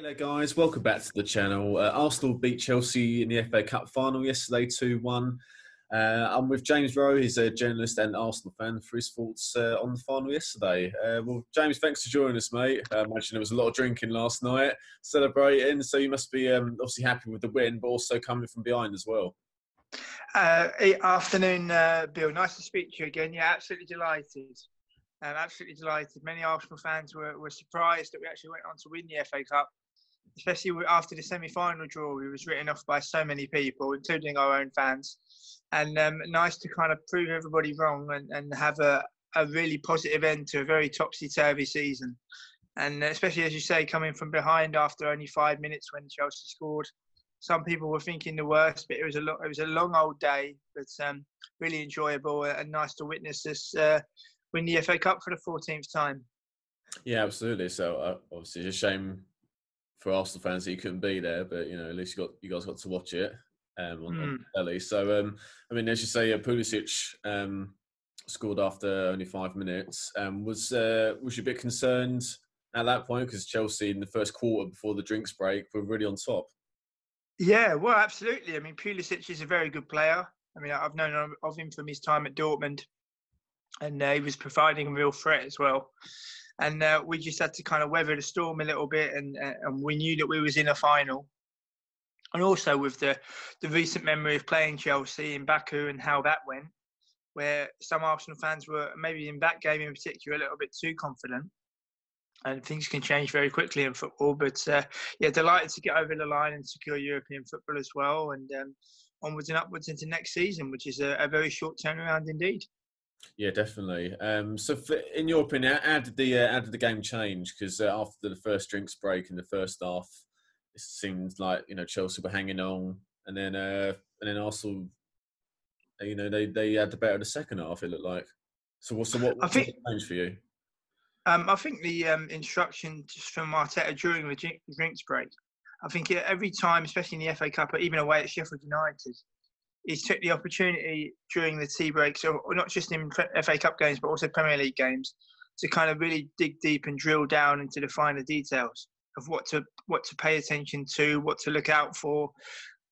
There, guys. Welcome back to the channel. Uh, Arsenal beat Chelsea in the FA Cup final yesterday 2 1. Uh, I'm with James Rowe. He's a journalist and Arsenal fan for his thoughts uh, on the final yesterday. Uh, well, James, thanks for joining us, mate. I imagine there was a lot of drinking last night, celebrating. So you must be um, obviously happy with the win, but also coming from behind as well. Uh, afternoon, uh, Bill. Nice to speak to you again. Yeah, absolutely delighted. I'm absolutely delighted. Many Arsenal fans were, were surprised that we actually went on to win the FA Cup, especially after the semi-final draw. We was written off by so many people, including our own fans. And um, nice to kind of prove everybody wrong and, and have a, a really positive end to a very topsy-turvy season. And especially as you say, coming from behind after only five minutes when Chelsea scored, some people were thinking the worst, but it was a lo- it was a long old day, but um, really enjoyable and nice to witness this uh, win the FA Cup for the 14th time. Yeah, absolutely. So uh, obviously, it's a shame for Arsenal fans that you couldn't be there, but you know, at least you got you guys got to watch it um, on, mm. on telly. So, um, I mean, as you say, uh, Pulisic um, scored after only five minutes. Um, was uh, was you a bit concerned at that point because Chelsea in the first quarter before the drinks break were really on top? Yeah, well, absolutely. I mean, Pulisic is a very good player. I mean, I've known of him from his time at Dortmund and uh, he was providing a real threat as well. And uh, we just had to kind of weather the storm a little bit, and uh, and we knew that we was in a final. And also with the the recent memory of playing Chelsea in Baku and how that went, where some Arsenal fans were maybe in that game in particular a little bit too confident. And things can change very quickly in football, but uh, yeah, delighted to get over the line and secure European football as well, and um, onwards and upwards into next season, which is a, a very short turnaround indeed. Yeah, definitely. Um, so, for, in your opinion, how did the uh, how did the game change? Because uh, after the first drinks break in the first half, it seemed like you know Chelsea were hanging on, and then uh, and then Arsenal, you know, they they had the better of the second half. It looked like. So, what so what, what I think, changed for you? Um, I think the um, instruction just from Arteta during the drinks break. I think every time, especially in the FA Cup, or even away at Sheffield United, he's took the opportunity during the tea break, so not just in FA Cup games, but also Premier League games, to kind of really dig deep and drill down into the finer details of what to what to pay attention to, what to look out for,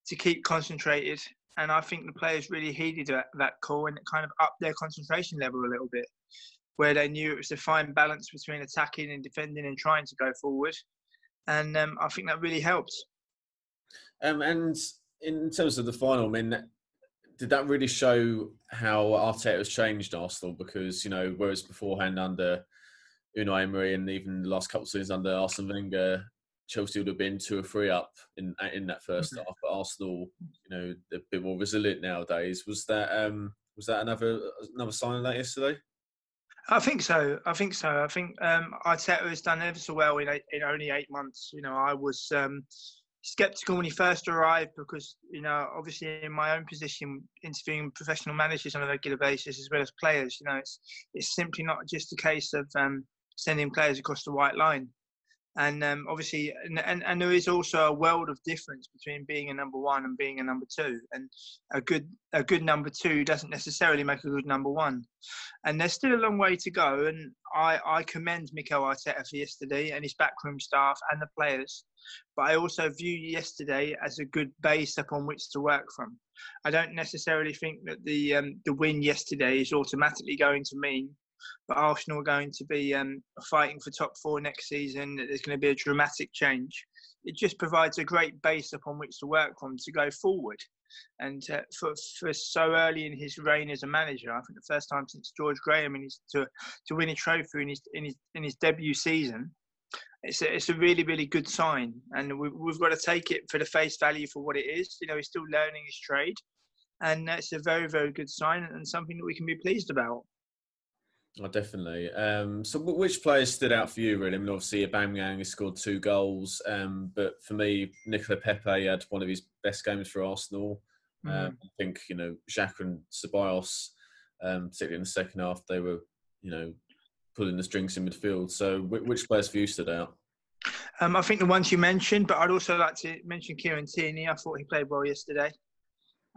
to keep concentrated. And I think the players really heeded that, that call and kind of upped their concentration level a little bit, where they knew it was a fine balance between attacking and defending and trying to go forward. And um, I think that really helped. Um, and in terms of the final, I mean, did that really show how Arteta has changed Arsenal? Because you know, whereas beforehand under Unai Emery and even the last couple of seasons under Arsene Wenger, Chelsea would have been two or three up in in that 1st mm-hmm. half. But Arsenal, you know, a bit more resilient nowadays. Was that um, was that another another sign of that yesterday? I think so. I think so. I think um, Arteta has done ever so well in, eight, in only eight months. You know, I was um, skeptical when he first arrived because you know obviously in my own position interviewing professional managers on a regular basis as well as players you know it's it's simply not just a case of um, sending players across the white line and um, obviously and, and, and there is also a world of difference between being a number one and being a number two. And a good a good number two doesn't necessarily make a good number one. And there's still a long way to go. And I, I commend Mikel Arteta for yesterday and his backroom staff and the players. But I also view yesterday as a good base upon which to work from. I don't necessarily think that the um, the win yesterday is automatically going to mean but Arsenal are going to be um, fighting for top four next season. There's going to be a dramatic change. It just provides a great base upon which to work from to go forward. And uh, for, for so early in his reign as a manager, I think the first time since George Graham in his, to to win a trophy in his in his in his debut season, it's a, it's a really really good sign. And we, we've got to take it for the face value for what it is. You know, he's still learning his trade, and it's a very very good sign and something that we can be pleased about. Oh, definitely. Um, so, which players stood out for you, really? I mean, obviously, Aubameyang has scored two goals, um, but for me, Nicola Pepe had one of his best games for Arsenal. Mm-hmm. Um, I think you know Xhaka and Ceballos, um, particularly in the second half, they were you know pulling the strings in midfield. So, which players for you stood out? Um, I think the ones you mentioned, but I'd also like to mention Kieran Tierney. I thought he played well yesterday.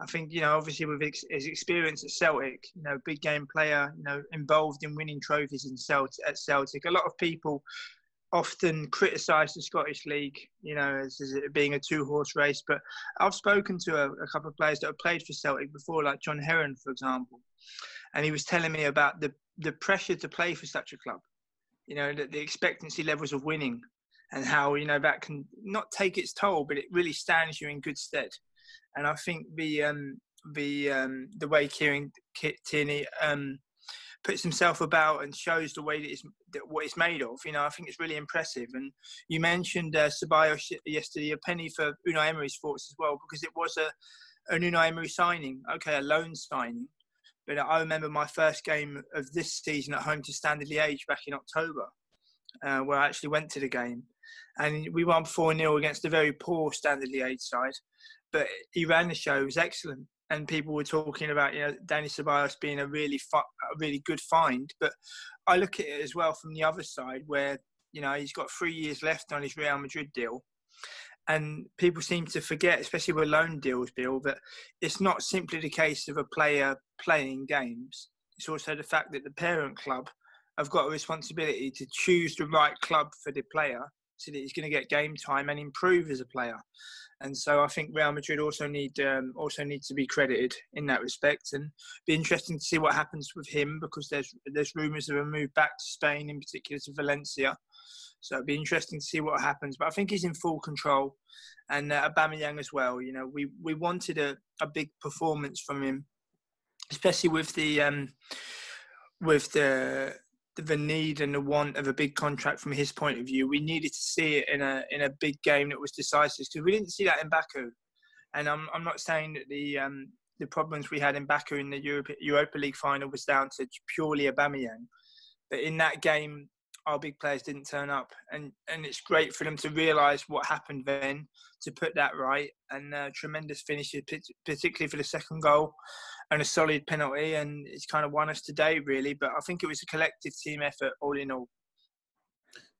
I think you know, obviously with his experience at Celtic, you know, big game player, you know, involved in winning trophies in Celtic at Celtic. A lot of people often criticise the Scottish League, you know, as, as being a two-horse race. But I've spoken to a, a, couple of players that have played for Celtic before, like John Heron, for example, and he was telling me about the the pressure to play for such a club. You know, the, the expectancy levels of winning, and how you know that can not take its toll, but it really stands you in good stead. And I think the um, the um, the way Kieran Tierney um, puts himself about and shows the way that it's that what it's made of. You know, I think it's really impressive. And you mentioned uh, Ceballos yesterday, a penny for Unai Emery's thoughts as well, because it was a an Unai Emery signing. Okay, a loan signing. But I remember my first game of this season at home to Standard Liège back in October, uh, where I actually went to the game, and we won four 0 against a very poor Standard Liège side. But he ran the show; it was excellent and people were talking about you know Dani Ceballos being a really fu- a really good find. But I look at it as well from the other side, where you know he's got three years left on his Real Madrid deal, and people seem to forget, especially with loan deals, Bill, that it's not simply the case of a player playing games. It's also the fact that the parent club have got a responsibility to choose the right club for the player so that he's going to get game time and improve as a player and so I think Real Madrid also need um, also need to be credited in that respect, and be interesting to see what happens with him because there's there's rumours of a move back to Spain, in particular to Valencia. So it'd be interesting to see what happens. But I think he's in full control, and uh, Aubameyang as well. You know, we we wanted a, a big performance from him, especially with the um, with the the need and the want of a big contract from his point of view. We needed to see it in a in a big game that was decisive because we didn't see that in Baku. And I'm I'm not saying that the um, the problems we had in Baku in the Europa, League final was down to purely Aubameyang, but in that game our big players didn't turn up, and and it's great for them to realise what happened then, to put that right, and uh, tremendous finishes, particularly for the second goal, and a solid penalty, and it's kind of won us today, really. But I think it was a collective team effort, all in all.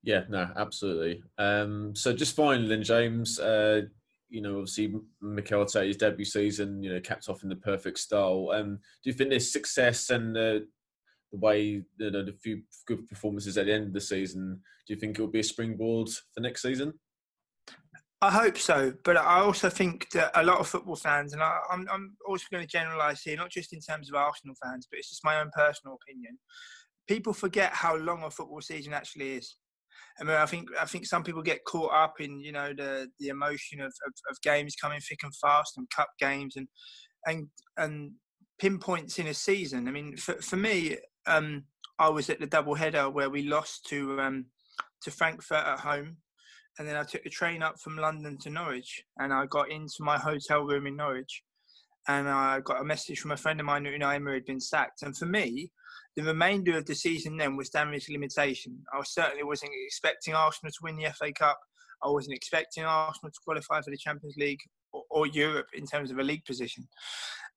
Yeah, no, absolutely. Um, so just finally, then, James, uh, you know, obviously Mikel Arteta's debut season, you know, capped off in the perfect style. Um, do you think this success and uh, the way you know, the few good performances at the end of the season, do you think it will be a springboard for next season? I hope so, but I also think that a lot of football fans, and I, am I'm, I'm also going to generalise here, not just in terms of Arsenal fans, but it's just my own personal opinion. People forget how long a football season actually is. I mean, I think I think some people get caught up in you know the the emotion of, of, of games coming thick and fast and cup games and and and pinpoints in a season. I mean, for for me, um, I was at the double header where we lost to um, to Frankfurt at home and then I took the train up from London to Norwich, and I got into my hotel room in Norwich, and I got a message from a friend of mine that Unai Emery had been sacked. And for me, the remainder of the season then was damage limitation. I certainly wasn't expecting Arsenal to win the FA Cup. I wasn't expecting Arsenal to qualify for the Champions League or, or Europe in terms of a league position,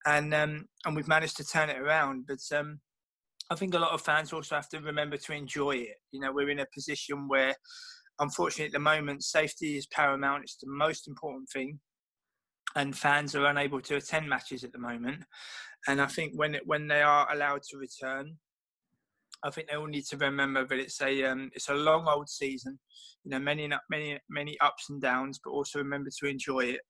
and um, and we've managed to turn it around. But um, I think a lot of fans also have to remember to enjoy it. You know, we're in a position where unfortunately, at the moment, safety is paramount. It's the most important thing, and fans are unable to attend matches at the moment. And I think when it, when they are allowed to return, I think they all need to remember that it's a um, it's a long old season. You know, many many many ups and downs, but also remember to enjoy it.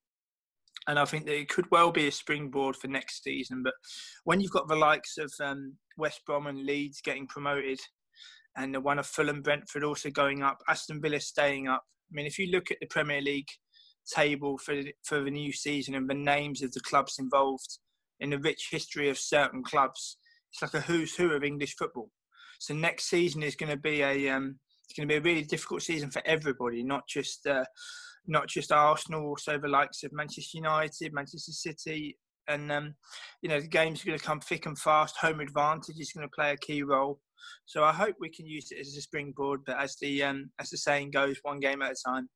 And I think that it could well be a springboard for next season. But when you've got the likes of um, West Brom and Leeds getting promoted, and the one of Fulham, Brentford also going up, Aston Villa staying up. I mean, if you look at the Premier League table for for the new season and the names of the clubs involved in the rich history of certain clubs, it's like a who's who of English football. So next season is going to be a um, it's going to be a really difficult season for everybody, not just uh, not just Arsenal, also the likes of Manchester United, Manchester City, and um, you know the games going to come thick and fast. Home advantage is going to play a key role. So I hope we can use it as a springboard. But as the um, as the saying goes, one game at a time.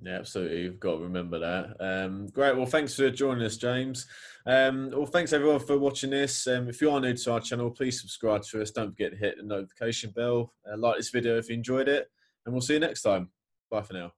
Yeah, absolutely. You've got to remember that. Um, great. Well, thanks for joining us, James. Um, well, thanks everyone for watching this. Um, if you are new to our channel, please subscribe to us. Don't forget to hit the notification bell. Uh, like this video if you enjoyed it, and we'll see you next time. Bye for now.